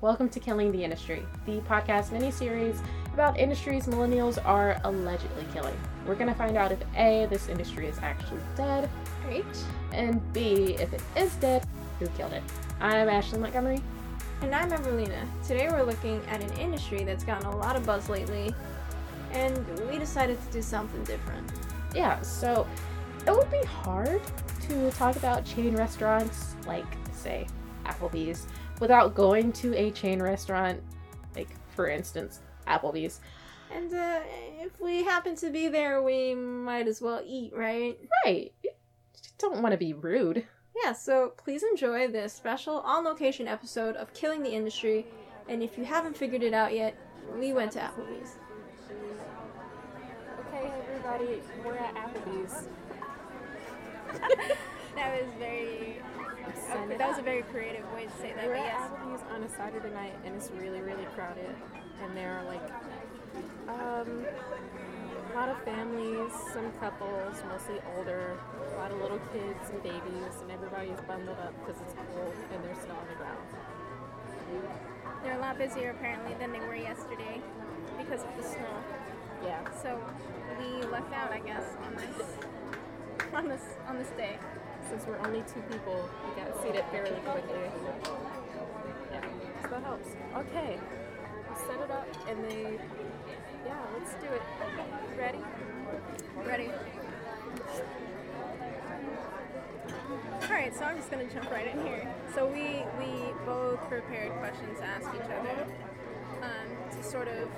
Welcome to Killing the Industry, the podcast mini-series about industries millennials are allegedly killing. We're gonna find out if A, this industry is actually dead, Great. and B, if it is dead, who killed it. I'm Ashley Montgomery. And I'm Evelina. Today we're looking at an industry that's gotten a lot of buzz lately, and we decided to do something different. Yeah, so it would be hard to talk about chain restaurants like, say, Applebee's without going to a chain restaurant, like, for instance, Applebee's. And uh, if we happen to be there, we might as well eat, right? Right. You don't want to be rude. Yeah, so please enjoy this special on location episode of Killing the Industry. And if you haven't figured it out yet, we went to Applebee's. Okay, everybody, we're at Applebee's. That was very. Send that was a very creative way to say that. We're at yes, Applebee's on a Saturday night, and it's really, really crowded. And there are like um, a lot of families, some couples, mostly older, a lot of little kids and babies, and everybody's bundled up because it's cold and they're still on the ground. they're a lot busier apparently than they were yesterday because of the snow. Yeah. So we left out, I guess, on this on this on this day. Since we're only two people, we got seated fairly quickly. Yeah, so that helps. Okay, set it up, and they, yeah, let's do it. Ready? Ready? All right, so I'm just gonna jump right in here. So we we both prepared questions to ask each other um, to sort of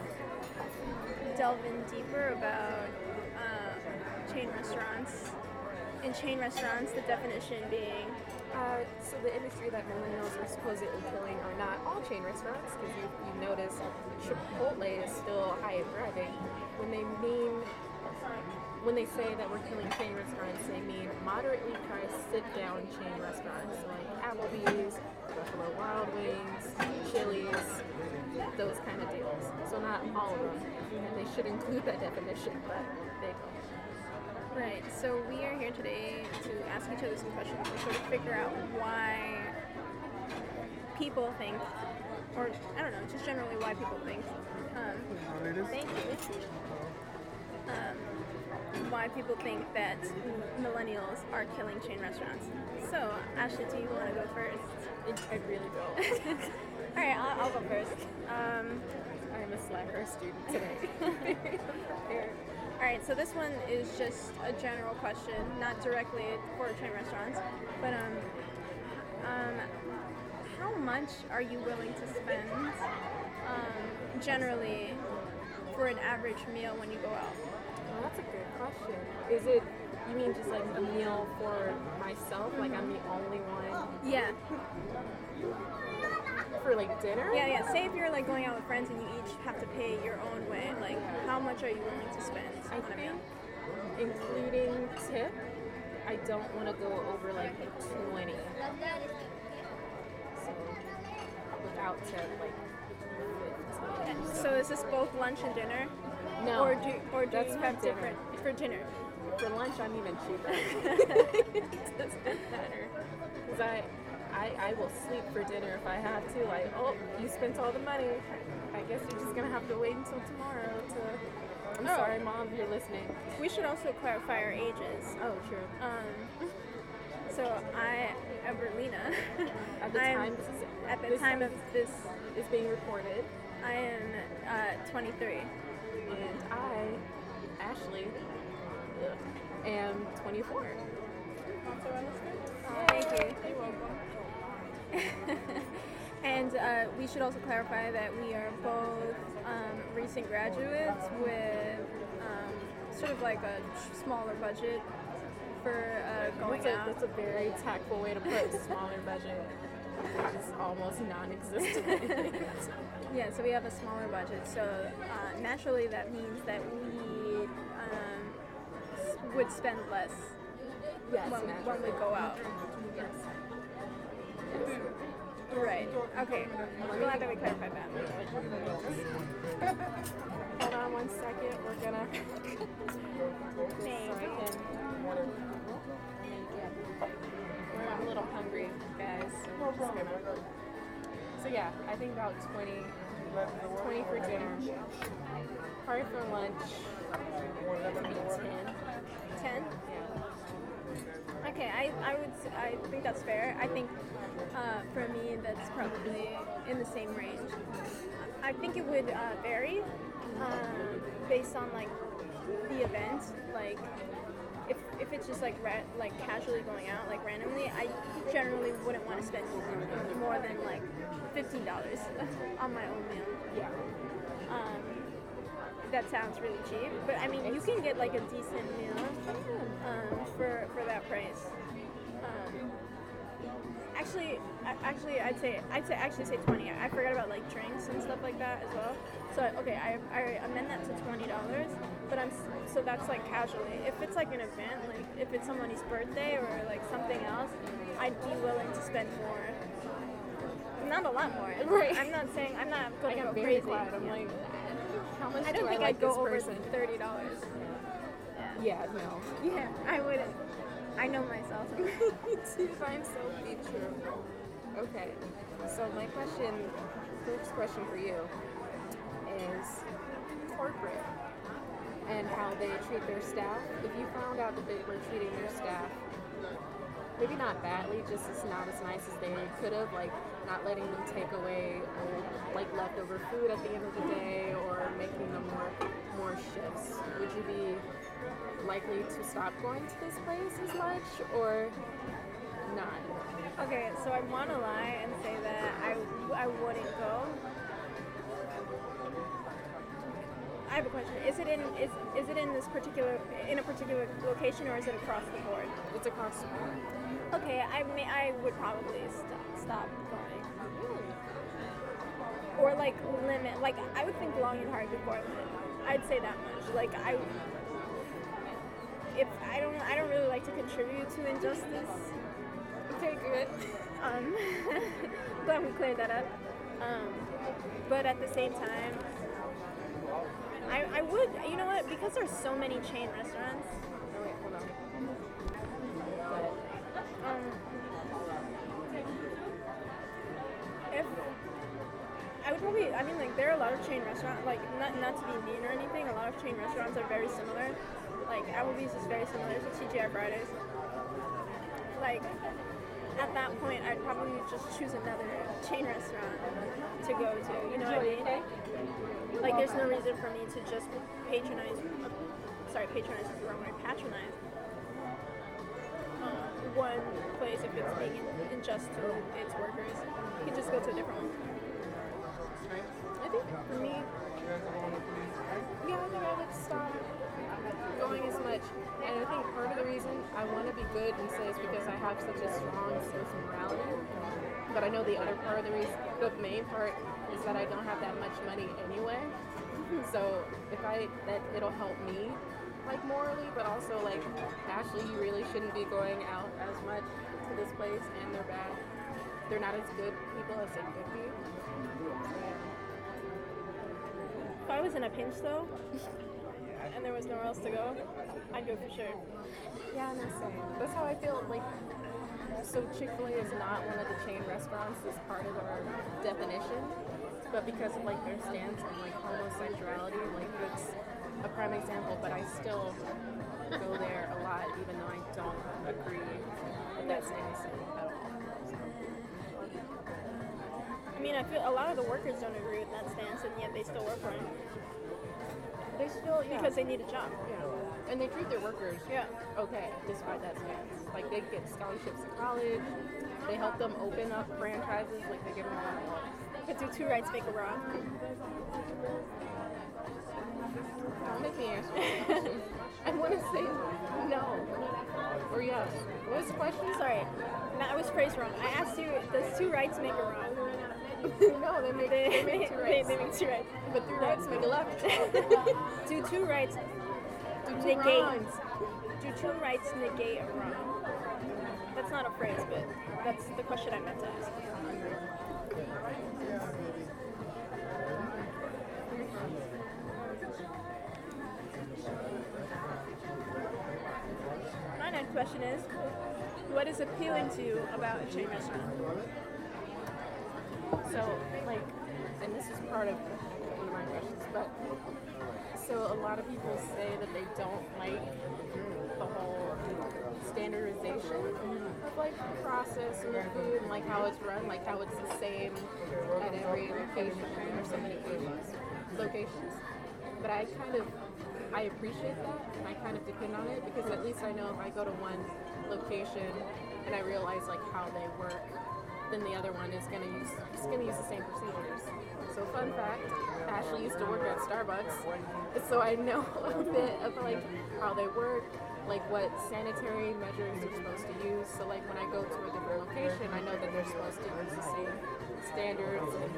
delve in deeper about um, chain restaurants. In chain restaurants, the definition being Uh, so the industry that millennials are supposedly killing are not all chain restaurants, because you, you notice Chipotle is still high and thriving. When they mean, when they say that we're killing chain restaurants, they mean moderately priced sit-down chain restaurants like Applebee's, Buffalo Wild Wings, Chili's, those kind of deals. So not all of them, and they should include that definition, but they don't. Right. So we are here today to ask each other some questions and sort of figure out why people think, or I don't know, just generally why people think. Um, thank you. Um, why people think that millennials are killing chain restaurants. So, Ashley, do you want to go first? I really don't. All right, I'll, I'll go first. Um, I'm a slacker student today. All right, so this one is just a general question, not directly for chain restaurants, but um, um, how much are you willing to spend um, generally for an average meal when you go out? Well, that's a good question. Is it, you mean just like a meal for myself? Like I'm the only one Yeah, for like dinner? yeah, yeah. Say if you're like going out with friends and you each have to pay your own way, like how much are you willing to spend I on a meal? including tip, I don't want to go over like 20. So without tip, like 15. So is this both lunch and dinner, No, or do or do that's you have different for dinner? For lunch, I'm even cheaper. I, will sleep for dinner if I have to. Like, oh, you spent all the money. I guess you're just going to have to wait until tomorrow to. I'm Oh. sorry, Mom, you're listening. We should also clarify our ages. Oh, true. Um, so I, Evelina, At the I'm- time this is, at the this time of this, is being recorded, I am uh, 23. and I, Ashley, am 24. Thank you. You're welcome. and uh, we should also clarify that we are both um, recent graduates with um, sort of like a smaller budget for uh, going That's a, out. that's a very tactful way to put smaller budget. It's almost non-existent. Yeah, so we have a smaller budget. So uh, naturally, that means that we um, would spend less yes, when, when we go out. Yes. Right. Okay. I'm glad that we clarified that. Hold on one second. We're gonna. so I. We're a little hungry, guys. So, so yeah, I think about 20, 20 for dinner. Probably for lunch, maybe 10. 10? I, would I think that's fair. I think uh, for me that's probably in the same range. I think it would uh, vary um, based on like the event. Like if, if it's just like ra- like casually going out like randomly, I generally wouldn't want to spend more than like fifteen dollars on my own meal. Yeah. Um, that sounds really cheap, but I mean you can get like a decent meal um, for for that price. Actually, actually, I'd say I'd say actually say twenty. I forgot about like drinks and stuff like that as well. So okay, I, I amend that to twenty dollars. But I'm so that's like casually. If it's like an event, like if it's somebody's birthday or like something else, I'd be willing to spend more. Not a lot more. Right. I'm not saying I'm not going to go crazy. quiet. I'm Yeah. like, how much I don't do think I like I'd go over thirty dollars. Yeah, no. Yeah, I wouldn't. I know myself. Find so be true. Okay, so my question, first question for you is corporate and how they treat their staff. If you found out that they were treating their staff maybe not badly, just as not as nice as they could have, like not letting them take away old, like leftover food at the end of the day, or making them work more shifts, would you be likely to stop going to this place as much, or not? okay, so I want to lie and say that I, I wouldn't go. I have a question. Is it in is, is it in this particular in a particular location or is it across the board? It's across the board. Okay, I may I would probably stop stop going. Or like limit like I would think long and hard before limit. I'd say that much. Like I if I don't I don't really like to contribute to injustice. Okay, good. Um, glad we cleared that up. Um, but at the same time, I, I would, you know what, because there's so many chain restaurants, Oh, wait, hold on. um, if, I would probably, I mean, like, there are a lot of chain restaurants, like, not, not to be mean or anything, a lot of chain restaurants are very similar. Like, Applebee's is very similar to TGI Fridays. Like, at that point, I'd probably just choose another chain restaurant to go to, you know what I mean? Like, there's no reason for me to just patronize. Sorry, patronize is the wrong word. Patronize uh, one place if it's being unjust to its workers. You could just go to a different one. I think for me, yeah, be good and say is because I have such a strong sense of morality. But I know the other part of the reason, the main part, is that I don't have that much money anyway. Mm-hmm. So if I, that it'll help me, like morally, but also like, Ashley, you really shouldn't be going out as much to this place, and they're bad. They're not as good people as they could be. Mm-hmm. So. If I was in a pinch though, and there was nowhere else to go, I'd go for sure. Yeah, no, same. That's how I feel. Like, so Chick Fil A is not one of the chain restaurants as part of our definition, but because of like their stance on like homosexuality, like it's a prime example. But I still go there a lot, even though I don't agree with that stance at all. I mean, I feel a lot of the workers don't agree with that stance, and yet they still work for it They still yeah, because they need a job. yeah, and they treat their workers Yeah. okay despite that stance. Like they get scholarships to college. They help them open up franchises. Like they give them a lot of help. Could do two rights make a wrong. Don't make me answer. I want to say no or yes. What was the question? Sorry, no, I was phrased wrong. I asked you, does two rights make a wrong? no, they make They, they make two they, they make two rights. but three rights make a left. Do two rights Do two negate? wrongs. Do two rights negate a wrong? That's not a phrase, but that's the question I meant to ask. My next question is, what is appealing to you about a chain restaurant? So, like, and this is part of one of my questions, but so a lot of people say that they don't like the whole standardization of like process and the food and like how it's run, like how it's the same at every location or so many locations. Locations. But I kind of I appreciate that and I kind of depend on it because at least I know if I go to one location and I realize like how they work, then the other one is gonna use is gonna use the same procedures. So fun fact, Ashley used to work at Starbucks, so I know a bit of like how they work, like what sanitary measures they're supposed to use. So like when I go to a different location, I know that they're supposed to use the same standards and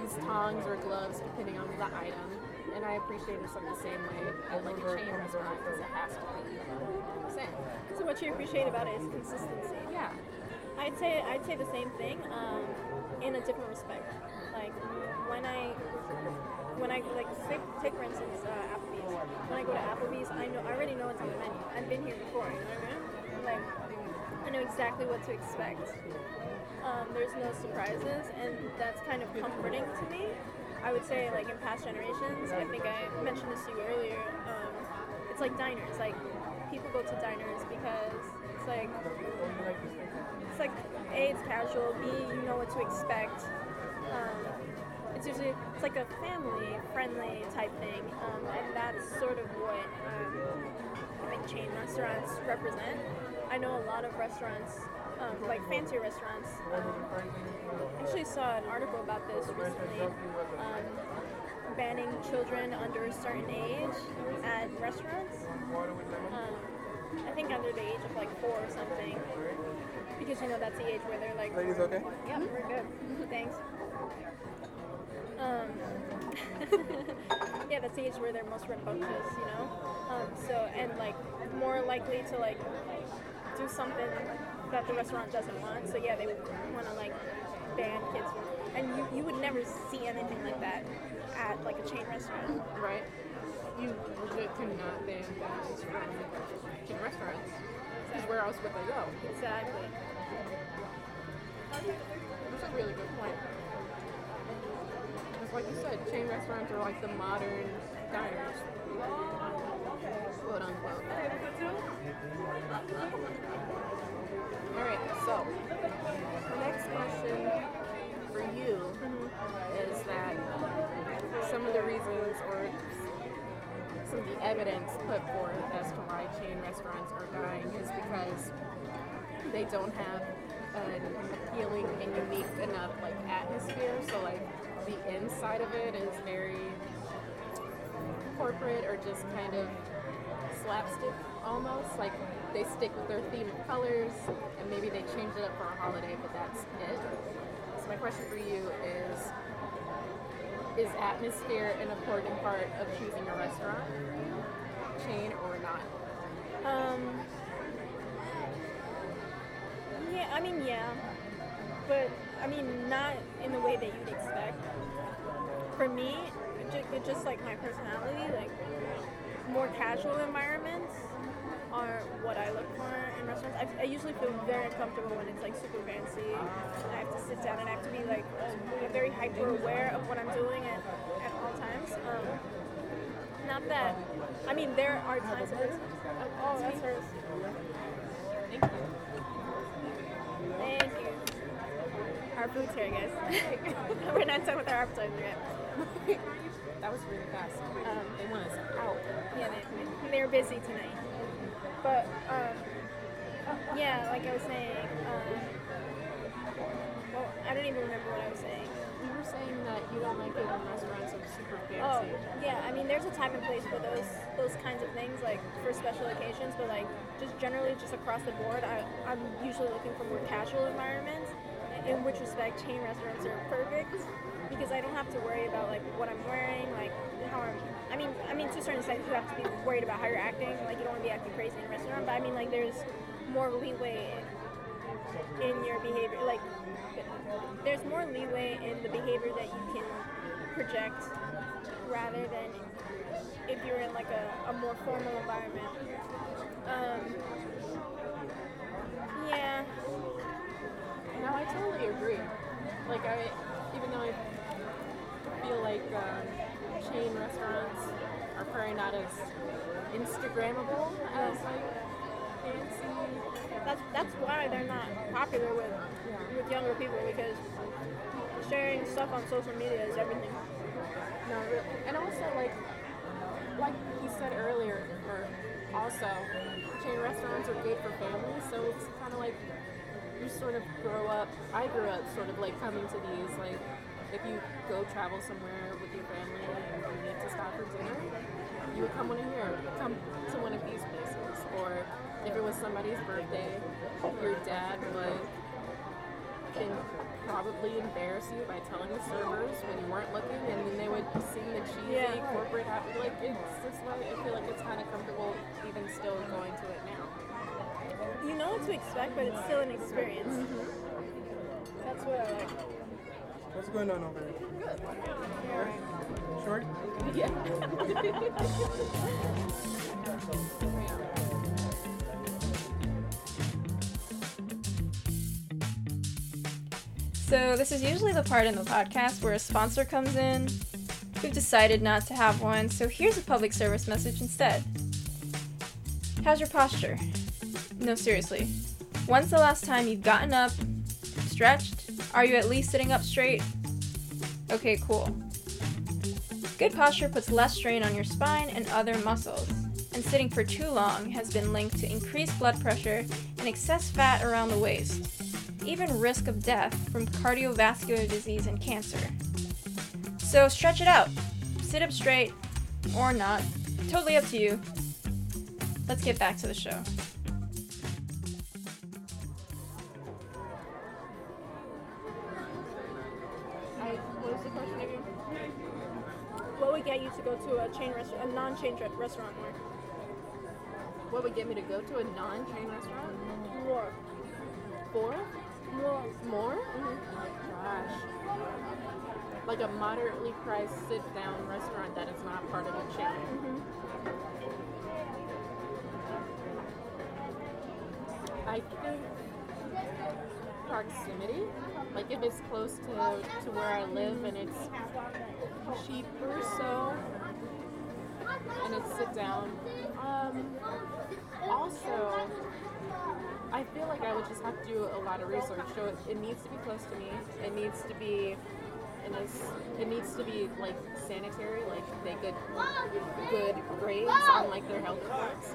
use tongs or gloves depending on the item. And I appreciate it the same way at like a chain restaurant because it has to be same. So what you appreciate about it is consistency. Yeah. I'd say I'd say the same thing um, in a different respect. Like when I when I like take, take for instance uh, Applebee's. When I go to Applebee's, I know I already know what's on the menu. I've been here before. You know what I mean? Like I know exactly what to expect. Um, there's no surprises, and that's kind of comforting to me. I would say like in past generations, I think I mentioned this to you earlier. Um, it's like diners. Like people go to diners because it's like like a it's casual. B you know what to expect. Um, it's usually it's like a family friendly type thing um, and that's sort of what um, I think chain restaurants represent. I know a lot of restaurants um, like fancy restaurants. Um, I actually saw an article about this recently banning children under a certain age at restaurants. Um, I think under the age of like four or something. Because you know that's the age where they're like Ladies, okay? Yeah, we're good. Thanks. Um, yeah, that's the age where they're most rambunctious, you know. Um, so and like more likely to like do something that the restaurant doesn't want. So yeah, they would want to like ban kids from. And you, you would never see anything like that at like a chain restaurant. Right? You legit cannot ban families from chain restaurants. Because where else would they go? Exactly. That's a really good point. Because like you said, chain restaurants are like the modern diners. Quote unquote. Alright, so the next question for you is that some of the reasons or some of the evidence put forth as to why chain restaurants are dying is because they don't have an appealing and unique enough like atmosphere. So like the inside of it is very corporate or just kind of slapstick almost. Like they stick with their theme of colors and maybe they change it up for a holiday, but that's it. So my question for you is is atmosphere an important part of choosing a restaurant chain or not? Um. Yeah, I mean, yeah, but I mean, not in the way that you'd expect. For me, just, just like my personality, like more casual environments are what I look for in restaurants. I, I usually feel very uncomfortable when it's like super fancy. And I have to sit down and I have to be like very hyper aware of what I'm doing at, at all times. Um, not that, I mean, there are times of Oh, that's hers. Thank you. Thank you. Our food's here, guys. We're not done with our appetizer yet. That was really fast. Um, They want us out. Yeah, they, they're busy tonight. But, um, yeah, like I was saying, um, well, I don't even remember what I was saying. You were saying that you don't like it when restaurants are super fancy. Oh, yeah, I mean, there's a time and place for those those kinds of things, like for special occasions, but like just generally, just across the board, I, I'm usually looking for more casual environments, in which respect chain restaurants are perfect because I don't have to worry about like what I'm wearing, like how I'm. I mean, I mean, to a certain extent, you have to be worried about how you're acting. Like you don't want to be acting crazy in a restaurant, but I mean, like there's more leeway in your behavior. Like there's more leeway in the behavior that you can project rather than if you're in like a, a more formal environment. Um, yeah, No, I totally agree. Like I, even though I feel like um, chain restaurants are probably not as Instagrammable as like fancy. That's that's why they're not popular with Yeah. with younger people because sharing stuff on social media is everything. No, re- and also like like he said earlier, or also chain restaurants are good for families, so it's kind of like you sort of grow up. I grew up sort of like coming to these like if you go travel somewhere with your family and you need to stop for dinner, you would come one of here, come to one of these places, or if it was somebody's birthday, your dad would can probably embarrass you by telling the servers when you weren't looking, and then they would sing the cheesy Yeah. corporate happy. Like it's just like I feel like it's kind of comfortable even still going to it now. You know what to expect, but it's still an experience. Mm-hmm. That's what I like. What's going on over there? Yeah. Short? Yeah. So, this is usually the part in the podcast where a sponsor comes in. We've decided not to have one, so here's a public service message instead. How's your posture? No, seriously. When's the last time you've gotten up, stretched? Are you at least sitting up straight? Okay, cool. Good posture puts less strain on your spine and other muscles, and sitting for too long has been linked to increased blood pressure and excess fat around the waist even risk of death from cardiovascular disease and cancer. So stretch it out. Sit up straight or not. Totally up to you. Let's get back to the show. The question again? What would get you to go to a chain restaurant, a non-chain re- restaurant more? What would get me to go to a non-chain restaurant? More. Four? More. More? Mm-hmm. Gosh. Like a moderately priced sit-down restaurant that is not part of a chain. Mm-hmm. I think proximity. Like if it's close to, to where I live and it's cheaper, so and it's sit down. Um, also, I feel like I would just have to do a lot of research. So it, it needs to be close to me. It needs to be in a, s- it needs to be like sanitary, like they could get good grades on like their health reports.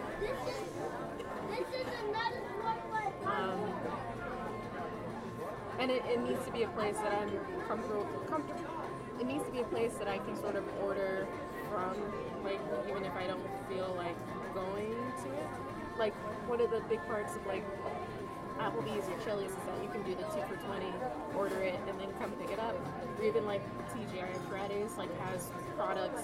Um, and it, it needs to be a place that I'm comfortable comfortable. It needs to be a place that I can sort of order from, like even if I don't feel like going to it. Like one of the big parts of like Applebee's or Chili's is that you can do the two for twenty, order it, and then come pick it up. Or even like TGI Fridays like has products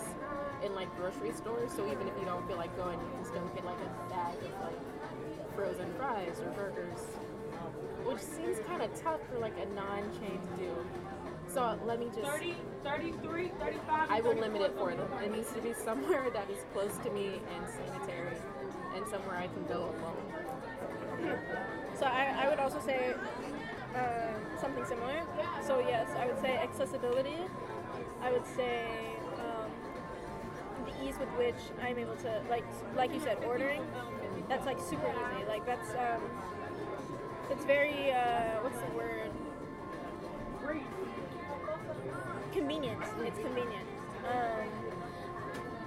in like grocery stores, so even if you don't feel like going, you can still get like a bag of like frozen fries or burgers, which seems kind of tough for like a non-chain to do. So let me just. 30, 33, 35. I will limit it for them. It needs to be somewhere that is close to me and sanitary, and somewhere I can go alone. So I, I would also say uh, something similar. So yes, I would say accessibility. I would say um, the ease with which I'm able to, like, like you said, ordering. That's like super easy. Like that's um, it's very uh, what's the word? Convenient. It's convenient. Um,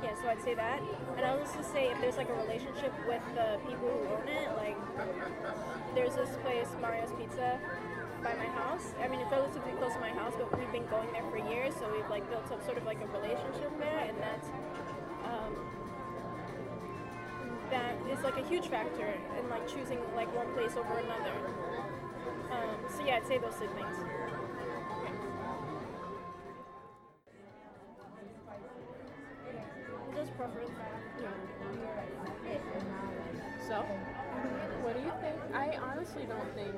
yeah, so I'd say that. And I would also say if there's like a relationship with the people who own it, like there's this place, Mario's Pizza, by my house. I mean, it's relatively close to my house, but we've been going there for years, so we've like built up sort of like a relationship there, and that's is like a huge factor in like choosing like one place over another. Um, so yeah, I'd say those two things. Just preference. So, what do you think? I honestly don't think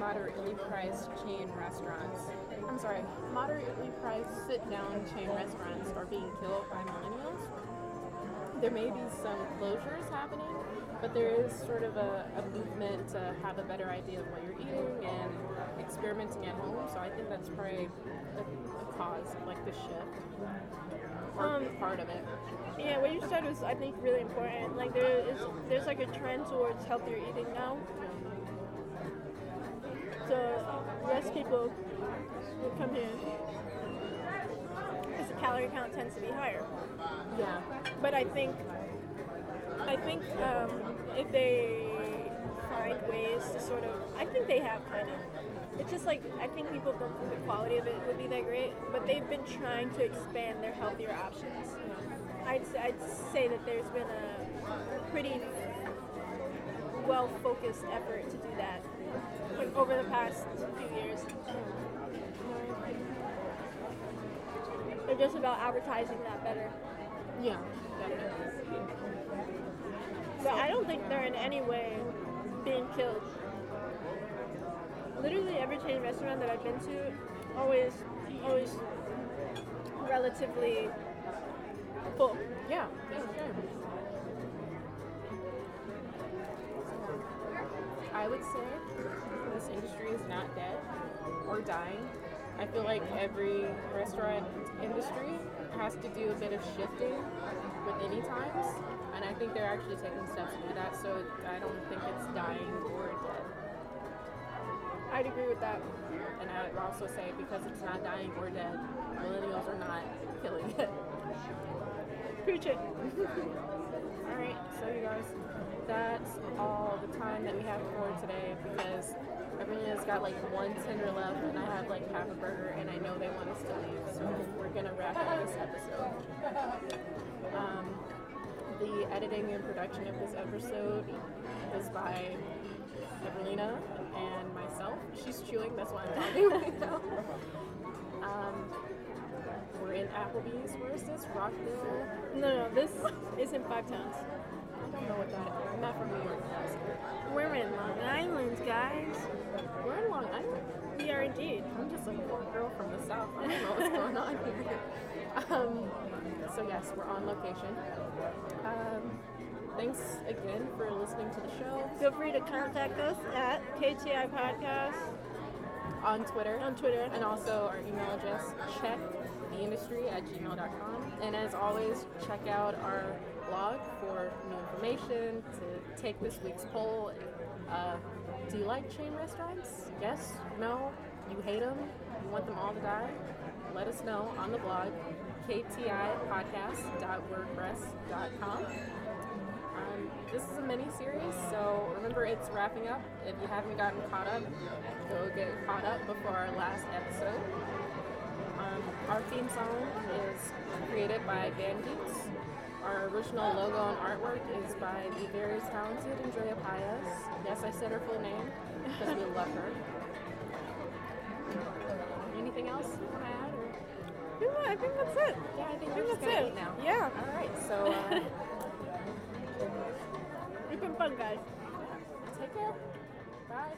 moderately priced chain restaurants, I'm sorry, moderately priced sit down chain restaurants are being killed by millennials. There may be some closures happening, but there is sort of a, a movement to have a better idea of what you're eating and experimenting at home. So I think that's probably a, a cause of like the shift or Um, part of it. Yeah, what you said was I think really important. Like there is there's like a trend towards healthier eating now. So less people will come here calorie count tends to be higher. Yeah. But I think I think um, if they find ways to sort of I think they have kind of it's just like I think people don't think the quality of it would be that great, but they've been trying to expand their healthier options. I'd, I'd say that there's been a pretty well focused effort to do that over the past few years. They're just about advertising that better. Yeah, definitely. But I don't think they're in any way being killed. Literally every chain restaurant that I've been to, always, always relatively full. Yeah, yeah. I would say this industry is not dead or dying. I feel like every restaurant industry has to do a bit of shifting with any times, and I think they're actually taking steps to do that. So I don't think it's dying or dead. I'd agree with that. And I would also say because it's not dying or dead, millennials are not killing it. Preach it. All right, so you guys, that's all the time that we have for today because everyone's got like one tender left, and I have like half a burger, and I know they want us to leave, so we're gonna wrap up this episode. Um, the editing and production of this episode is by Evelina and myself. She's chewing, that's why I'm talking right now. Um, we're in Applebee's. Where is this? Rockville. No, no, this isn't Five Towns. Don't know what that is. I'm not from New York. We're in Long Island, guys. We're in Long Island. We are indeed. I'm just a poor girl from the south. I don't know what's going on here. Um, so yes, we're on location. Um, thanks again for listening to the show Feel free to contact us at KTI Podcast on Twitter on Twitter. and also our email address check the industry at gmail.com. And as always, check out our blog for new information to take this week's poll. Uh, do you like chain restaurants? Yes? No? You hate them? You want them all to die? Let us know on the blog, ktipodcast.wordpress.com. Um, this is a mini series, so remember it's wrapping up. If you haven't gotten caught up, go get caught up before our last episode. Um, our theme song is created by Van Geeks. Our original logo and artwork is by the very talented Andrea Paez. Yes, I said her full name because we love her. Anything else you want to add? Or? Yeah, I think that's it. Yeah, I think I think that's it. now. Yeah. All right, so uh, It's been fun, guys. take care. Bye.